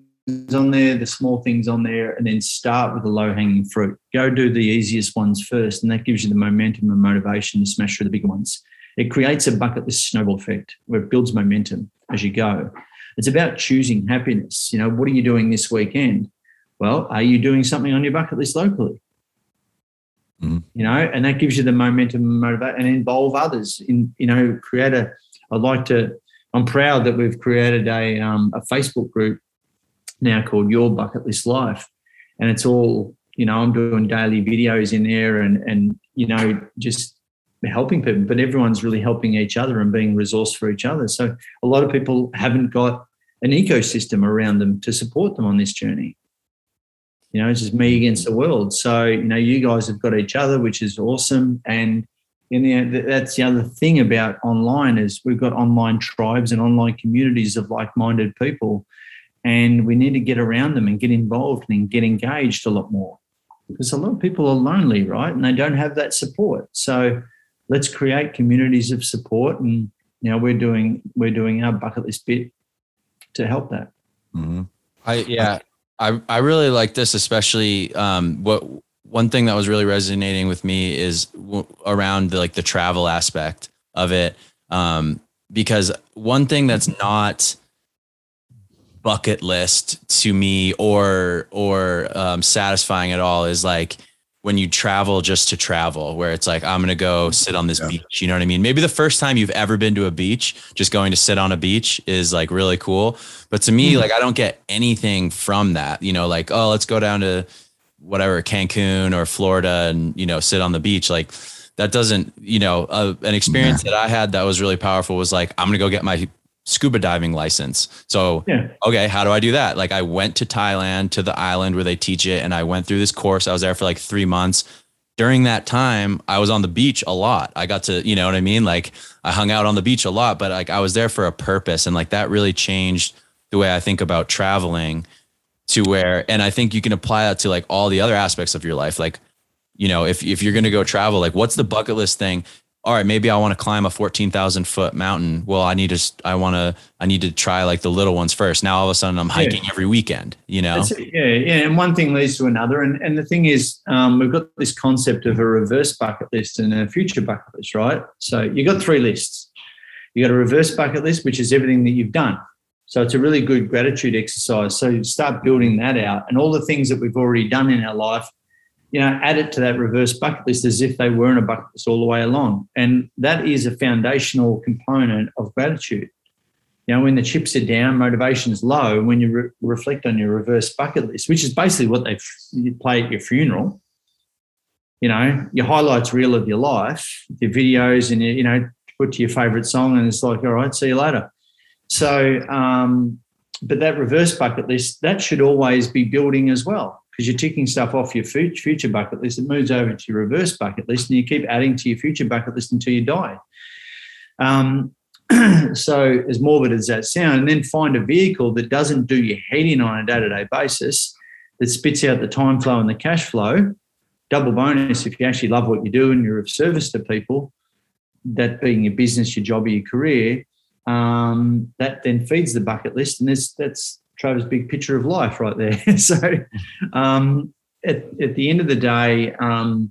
on there, the small things on there, and then start with the low hanging fruit. Go do the easiest ones first, and that gives you the momentum and motivation to smash through the bigger ones. It creates a bucket list snowball effect where it builds momentum as you go. It's about choosing happiness. You know, what are you doing this weekend? Well, are you doing something on your bucket list locally? Mm. You know, and that gives you the momentum and motivate and involve others in, you know, create a, I'd like to, I'm proud that we've created a, um, a Facebook group now called Your Bucket List Life. And it's all, you know, I'm doing daily videos in there and, and you know, just helping people, but everyone's really helping each other and being resource for each other. So a lot of people haven't got an ecosystem around them to support them on this journey. You know, it's just me against the world. So, you know, you guys have got each other, which is awesome. And in the, that's the other thing about online is we've got online tribes and online communities of like-minded people and we need to get around them and get involved and get engaged a lot more because a lot of people are lonely right and they don't have that support so let's create communities of support and you know, we're doing we're doing our bucket list bit to help that. Mm-hmm. I yeah, I I really like this, especially um, what one thing that was really resonating with me is w- around the, like the travel aspect of it, um, because one thing that's not bucket list to me or or um, satisfying at all is like when you travel just to travel where it's like i'm gonna go sit on this Yeah. beach you know what i mean maybe the first time you've ever been to a beach just going to sit on a beach is like really cool but to me Mhm. like i don't get anything from that you know like oh let's go down to whatever cancun or florida and you know sit on the beach like that doesn't you know uh, an experience that i had that was really powerful was like i'm gonna go get my scuba diving license so Yeah. okay, how do I do that? Like I went to Thailand to the island where they teach it and I went through this course. I was there for like 3 months. During that time, I was on the beach a lot. I got to, you know what I mean? Like I hung out on the beach a lot, but like I was there for a purpose and like that really changed the way I think about traveling to where and I think you can apply that to like all the other aspects of your life. Like, you know, if if you're going to go travel, like what's the bucket list thing? All right, maybe I want to climb a 14,000 foot mountain. Well, I need to, I want to, I need to try like the little ones first. Now all of a sudden I'm hiking every weekend, you know? Yeah, yeah, and one thing leads to another. And and the thing is, um, we've got this concept of a reverse bucket list and a future bucket list, right? So you've got three lists. You've got a reverse bucket list, which is everything that you've done. So it's a really good gratitude exercise. So you start building that out, and all the things that we've already done in our life, you know, add it to that reverse bucket list as if they weren't a bucket list all the way along. And that is a foundational component of gratitude. You know, when the chips are down, motivation's low. When you re- reflect on your reverse bucket list, which is basically what they f- play at your funeral, you know, your highlights reel of your life, your videos, and you know, put to your favorite song, and it's like, all right, see you later. So, um, but that reverse bucket list that should always be building as well because you're ticking stuff off your future bucket list. It moves over to your reverse bucket list, and you keep adding to your future bucket list until you die. Um, *clears throat* so, as morbid as that sounds, and then find a vehicle that doesn't do your head in on a day to day basis, that spits out the time flow and the cash flow. Double bonus if you actually love what you do and you're of service to people, that being your business, your job, or your career, um, that then feeds the bucket list. And that's Travis' big picture of life right there. *laughs* so, um, at, at the end of the day, um,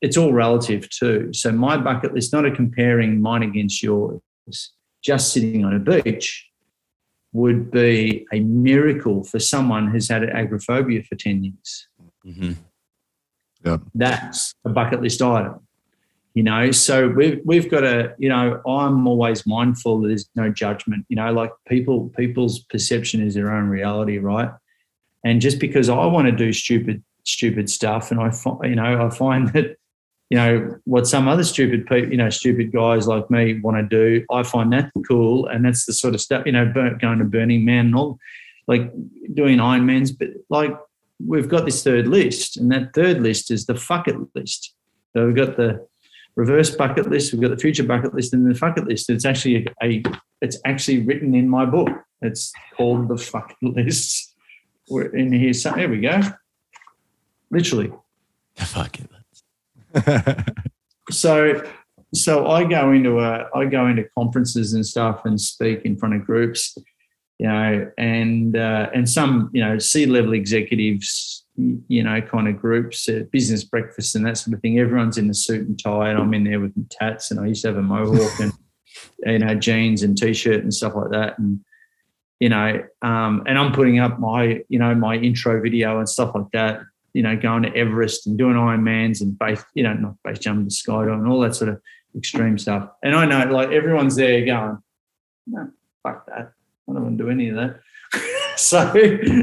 it's all relative too. So my bucket list, not a comparing mine against yours, just sitting on a beach would be a miracle for someone who's had agoraphobia for 10 years. Mm-hmm. That's a bucket list item. You know, so we've we've got to, you know, I'm always mindful that there's no judgment. You know, like people people's perception is their own reality, right? And just because I want to do stupid stupid stuff, and I find, you know, I find *laughs* that you know what some other stupid people, you know, stupid guys like me want to do. I find that cool, and that's the sort of stuff, you know, going to Burning Man and all, like doing Ironmans. But like we've got this third list, and that third list is the fuck it list. So we've got the reverse bucket list, we've got the future bucket list, and the bucket list. It's actually a, a it's actually written in my book. It's called the fuck list. We're in here. So there we go. Literally. *laughs* Fuck it. so so I go into a I go into conferences and stuff and speak in front of groups, you know, and uh, and some you know C level executives, you know, kind of groups, uh, business breakfasts and that sort of thing. Everyone's in a suit and tie, and I'm in there with my tats, and I used to have a mohawk and *laughs* you know jeans and t-shirt and stuff like that, and you know, um, and I'm putting up my you know my intro video and stuff like that you know, going to Everest and doing Ironmans and base, you know, not base jumping, the skydiving and all that sort of extreme stuff. And I know, like, everyone's there going, no, fuck that. I don't want to do any of that. *laughs* so,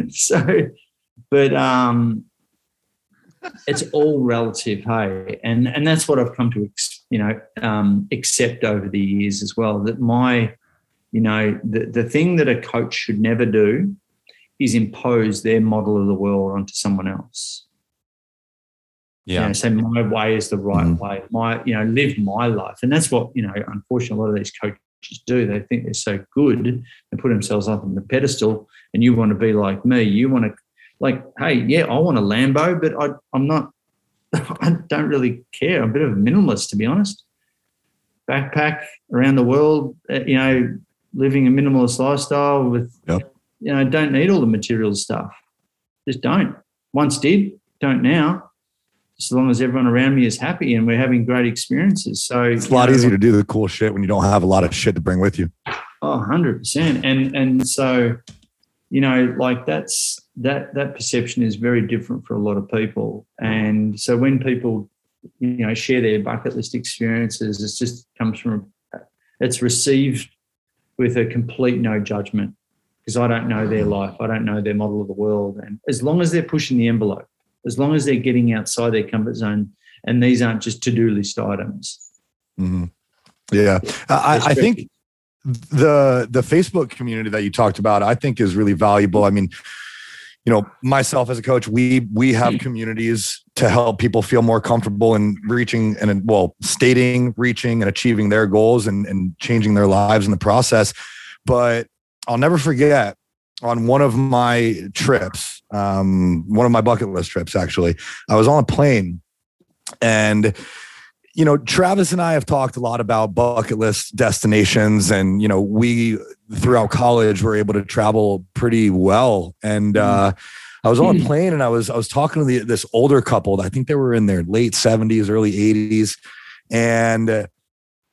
so, but um, it's all relative, hey, and and that's what I've come to, you know, um, accept over the years as well. That my, you know, the the thing that a coach should never do is impose their model of the world onto someone else. Yeah. You know, say my way is the right Mhm. way. My, you know, live my life. And that's what, you know, unfortunately, a lot of these coaches do. They think they're so good. and put themselves up on the pedestal and you want to be like me. You want to, like, hey, yeah, I want a Lambo, but I, I'm not, *laughs* I don't really care. I'm a bit of a minimalist, to be honest. backpack around the world, uh, you know, living a minimalist lifestyle with, Yep. you know, don't need all the material stuff. Just don't. Once did, don't now. As long as everyone around me is happy and we're having great experiences. So It's a lot easier to do the cool shit when you don't have a lot of shit to bring with you. Oh, 100%. And and so, you know, like that's that that perception is very different for a lot of people. And so when people, you know, share their bucket list experiences, it just comes from it's received with a complete no judgment because I don't know their life. I don't know their model of the world. And as long as they're pushing the envelope, as long as they're getting outside their comfort zone, and these aren't just to-do list items. Mhm. Yeah, I, I think the the Facebook community that you talked about, I think, is really valuable. I mean, you know, myself as a coach, we we have communities to help people feel more comfortable in reaching and well, stating, reaching, and achieving their goals and and changing their lives in the process. But I'll never forget on one of my trips, um, one of my bucket list trips, actually, I was on a plane and you know, Travis and I have talked a lot about bucket list destinations, and you know, we throughout college were able to travel pretty well. And uh, I was on a plane, and I was I was talking to the, this older couple. I think they were in their late seventies, early eighties, and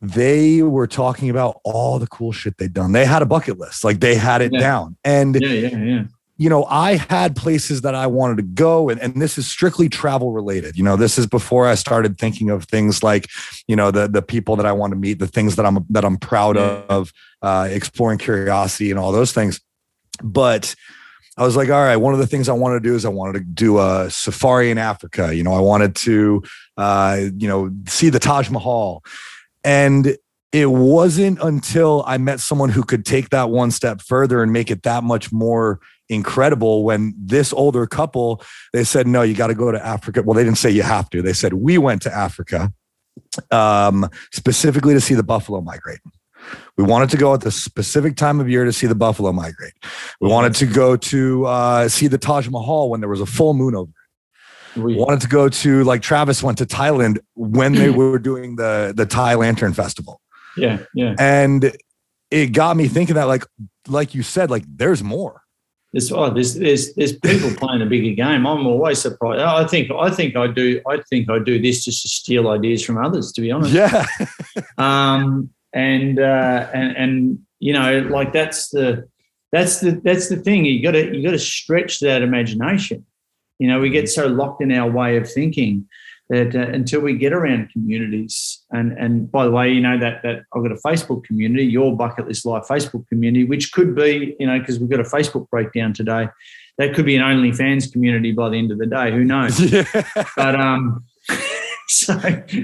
they were talking about all the cool shit they'd done. They had a bucket list, like they had it Yeah. down, and Yeah, yeah, yeah. You know, I had places that I wanted to go, and, and this is strictly travel related. You know, this is before I started thinking of things like, you know, the the people that I want to meet, the things that I'm that I'm proud of, uh, exploring curiosity and all those things. But I was like, all right, one of the things I wanted to do is I wanted to do a safari in Africa. You know, I wanted to, uh, you know, see the Taj Mahal, and it wasn't until I met someone who could take that one step further and make it that much more incredible when this older couple they said no you got to go to africa. Well they didn't say you have to. They said we went to africa um, specifically to see the buffalo migrate. We wanted to go at the specific time of year to see the buffalo migrate. We wanted to go to uh, see the taj mahal when there was a full moon over We, wanted to go to like travis went to thailand when they *clears throat* were doing the the thai lantern festival. Yeah, yeah. and it got me thinking that like like you said like there's more There's, oh, there's there's there's people playing a bigger game. I'm always surprised. I think I think I do I think I do this just to steal ideas from others. To be honest, yeah *laughs* um, and uh, and and you know, like that's the that's the that's the thing. You got to you got to stretch that imagination. You know, we get so locked in our way of thinking that uh, until we get around communities, and and by the way, you know that that I've got a Facebook community, your bucket list life Facebook community, which could be you know because we've got a Facebook breakdown today. That could be an OnlyFans community by the end of the day. Who knows? *laughs* yeah but um, *laughs* so,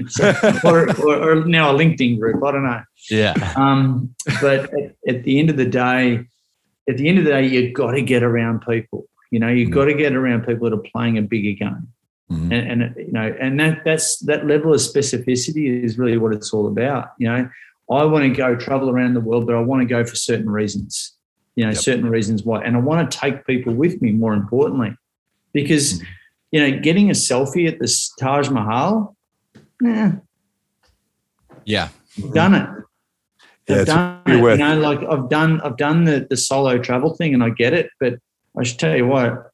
so or, or, or now a LinkedIn group. I don't know. Yeah. Um, but at, at the end of the day, at the end of the day, you've got to get around people. You know, you've Mhm. got to get around people that are playing a bigger game, Mhm. and, and you know, and that that's that level of specificity is really what it's all about. You know, I want to go travel around the world, but I want to go for certain reasons. You know, Yep. certain reasons why, and I want to take people with me. More importantly, because you know, getting a selfie at the Taj Mahal, nah, Yeah. I've done it. Yeah, I've done it. You know, like I've done I've done the the solo travel thing, and I get it. But I should tell you what,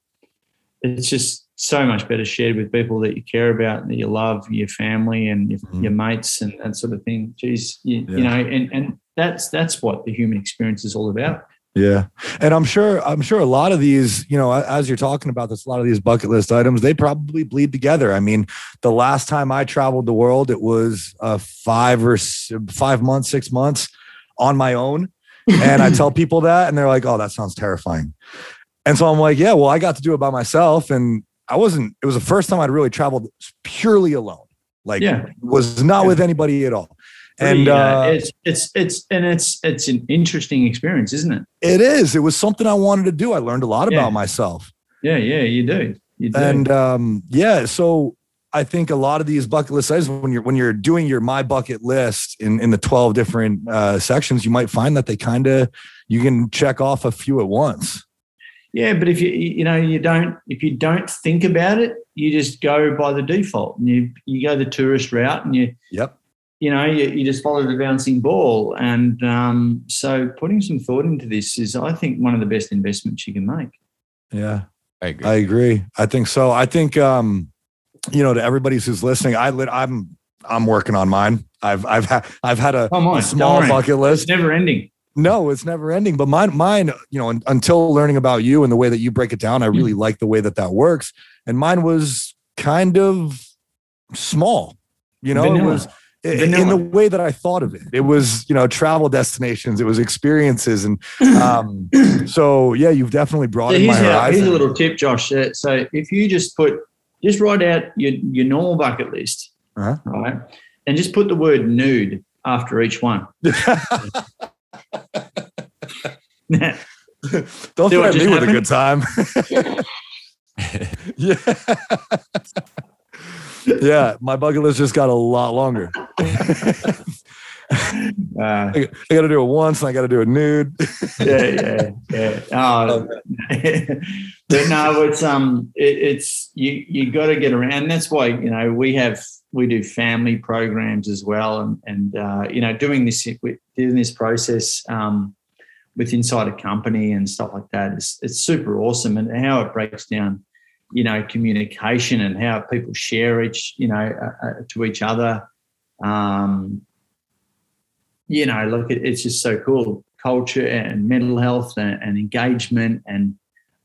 it's just so much better shared with people that you care about, that you love, your family, and your, Mhm. your mates, and that sort of thing. Geez, you, Yeah. you know, and and that's that's what the human experience is all about. Yeah. And I'm sure, I'm sure a lot of these, you know, as you're talking about this, a lot of these bucket list items, they probably bleed together. I mean, the last time I traveled the world, it was uh, five or s- five months, six months on my own. And I tell *laughs* people that, and they're like, oh, that sounds terrifying. And so I'm like, yeah, well, I got to do it by myself. And I wasn't, it was the first time I'd really traveled purely alone. Like, Yeah. was not Yeah. with anybody at all. Pretty, And uh, uh, it's it's it's and it's it's an interesting experience, isn't it? it is. It was something I wanted to do. I learned a lot Yeah. about myself. Yeah, yeah, you do. You do. and um yeah so i think a lot of these bucket list items when you're when you're doing your my bucket list in in the 12 different uh sections you might find that they kind of you can check off a few at once Yeah, but if you you know you don't if you don't think about it, you just go by the default and you you go the tourist route and you yep you know, you, you just follow the bouncing ball. And um, so putting some thought into this is, I think, one of the best investments you can make. Yeah, I agree. I agree. I think so. I think, um, you know, to everybody who's listening, I lit, I'm, I'm working on mine. I've, I've had, I've had a, Come on, a small bucket list. It's never ending. No, it's never ending. But mine, mine, you know, un- until learning about you and the way that you break it down, I Mm. really like the way that that works. And mine was kind of small. You know, it was i- in the way that I thought of it. It was, you know, travel destinations. It was experiences, and *clears throat* um, so yeah, you've definitely brought So broadened my how, horizon. here's a little tip, Josh. So if you just put, just write out your, your normal bucket list, Uh-huh. right? And just put the word nude after each one. *laughs* *laughs* Don't See threaten me just with a good time. *laughs* *laughs* yeah. yeah, my bucket list just got a lot longer. Uh, I, I got to do it once, and I got to do it nude. yeah, yeah, yeah. Oh, but no, it's um, it, it's you. You got to get around. That's why you know we have we do family programs as well, and and uh, you know doing this doing this process um, with inside a company and stuff like that is it's super awesome, and how it breaks down, you know, communication and how people share each you know uh, uh, to each other. Um, you know, look, it, it's just so cool. Culture and mental health and, and engagement and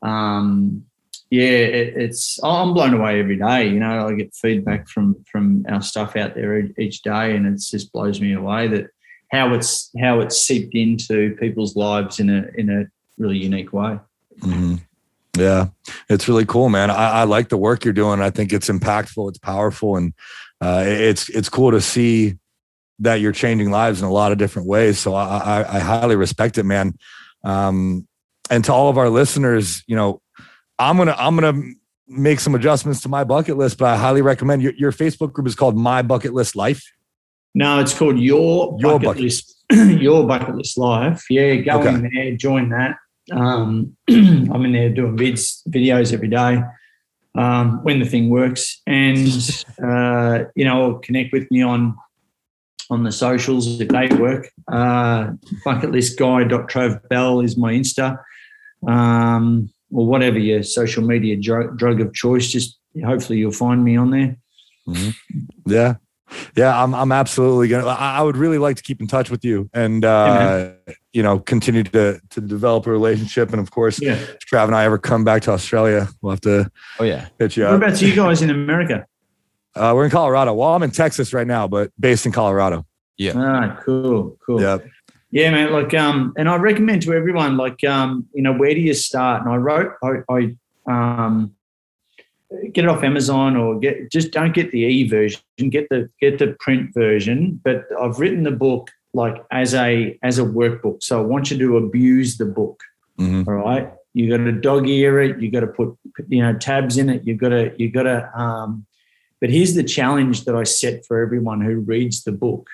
um, yeah, it, it's I'm blown away every day. You know, I get feedback from from our stuff out there each day, and it just blows me away that how it's how it's seeped into people's lives in a in a really unique way. Mhm. Yeah, it's really cool, man. I, I like the work you're doing. I think it's impactful, it's powerful, and uh, it's it's cool to see that you're changing lives in a lot of different ways. So I, I, I highly respect it, man. Um, and to all of our listeners, you know, I'm gonna I'm gonna make some adjustments to my bucket list, but I highly recommend your, your Facebook group is called My Bucket List Life. No, it's called your Your bucket, Bucket- list. *clears throat* your bucket list life. Yeah, go Okay. in there, join that. Um, *clears throat* I'm in there doing vids, videos every day um, when the thing works, and uh, you know, connect with me on on the socials if they work. Uh, bucketlistguy.travbell is my Insta. Um, or whatever your social media drug, drug of choice, just hopefully you'll find me on there. Yeah. Yeah, I'm I'm absolutely gonna I, I would really like to keep in touch with you and uh you know continue to to develop a relationship. And of course, Yeah. if Trav and I ever come back to Australia, we'll have to Oh yeah. hit you What up. about you guys in America? *laughs* Uh, we're in Colorado. Well, I'm in Texas right now, but based in Colorado. Yeah. Ah, cool, cool. Yeah. Yeah, man. Like, um, and I recommend to everyone, like, um, you know, where do you start? And I wrote, I, I um, get it off Amazon or get just don't get the e version, get the get the print version. But I've written the book like as a as a workbook, so I want you to abuse the book. Mhm. All right, you got to dog ear it. You got to put you know tabs in it. You got to you got to. Um, but here's the challenge that I set for everyone who reads the book.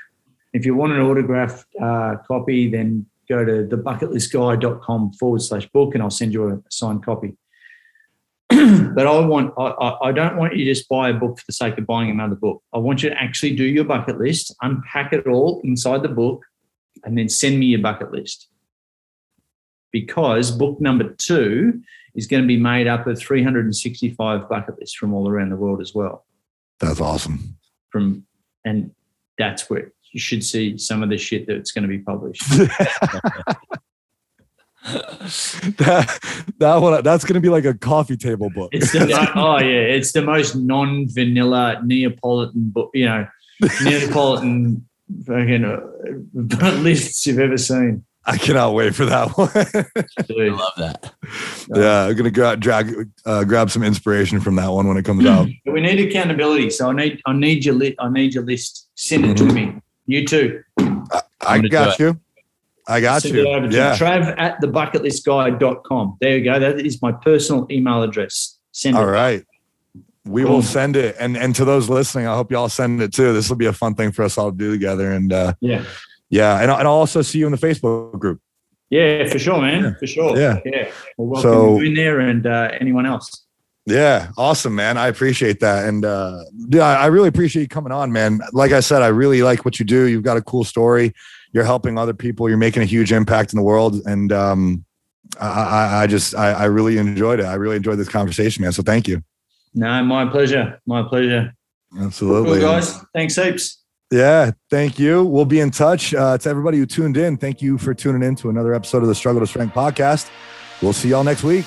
If you want an autographed uh, copy, then go to thebucketlistguy.com forward slash book and I'll send you a signed copy. *clears throat* but I want, I, I don't want you to just buy a book for the sake of buying another book. I want you to actually do your bucket list, unpack it all inside the book, and then send me your bucket list. Because book number two is going to be made up of 365 bucket lists from all around the world as well That's awesome. from and that's where you should see some of the shit that's going to be published. *laughs* that that one that's gonna be like a coffee table book. It's the *laughs* oh yeah, it's the most non-vanilla Neapolitan book, you know, Neapolitan fucking uh, *laughs* lists you've ever seen. I cannot wait for that one. I love that. yeah, I'm gonna gra- drag uh, grab some inspiration from that one when it comes out. We need accountability, so I need I need your li- I need your list. Send it to me. You too. I gonna got you. I got Send you. it over to Yeah. Trav at thebucketlistguy.com. There you go. That is my personal email address. Send All it. right. We Cool. will send it. And and to those listening, I hope y'all send it too. This will be a fun thing for us all to do together. And uh Yeah. yeah, and, I- and I'll also see you in the Facebook group. Yeah, for sure, man. Yeah. For sure. Yeah. Yeah. Well, welcome So- you in there and uh, anyone else. Yeah, awesome, man. I appreciate that, and uh, yeah, I really appreciate you coming on, man. Like I said, I really like what you do. You've got a cool story. You're helping other people. You're making a huge impact in the world, and um, I, I, just I, I really enjoyed it. I really enjoyed this conversation, man. So thank you. No, my pleasure. My pleasure. Absolutely, cool, guys. Thanks heaps. Yeah, thank you. We'll be in touch. Uh, to everybody who tuned in, thank you for tuning in to another episode of the Struggle to Strength podcast. We'll see y'all next week.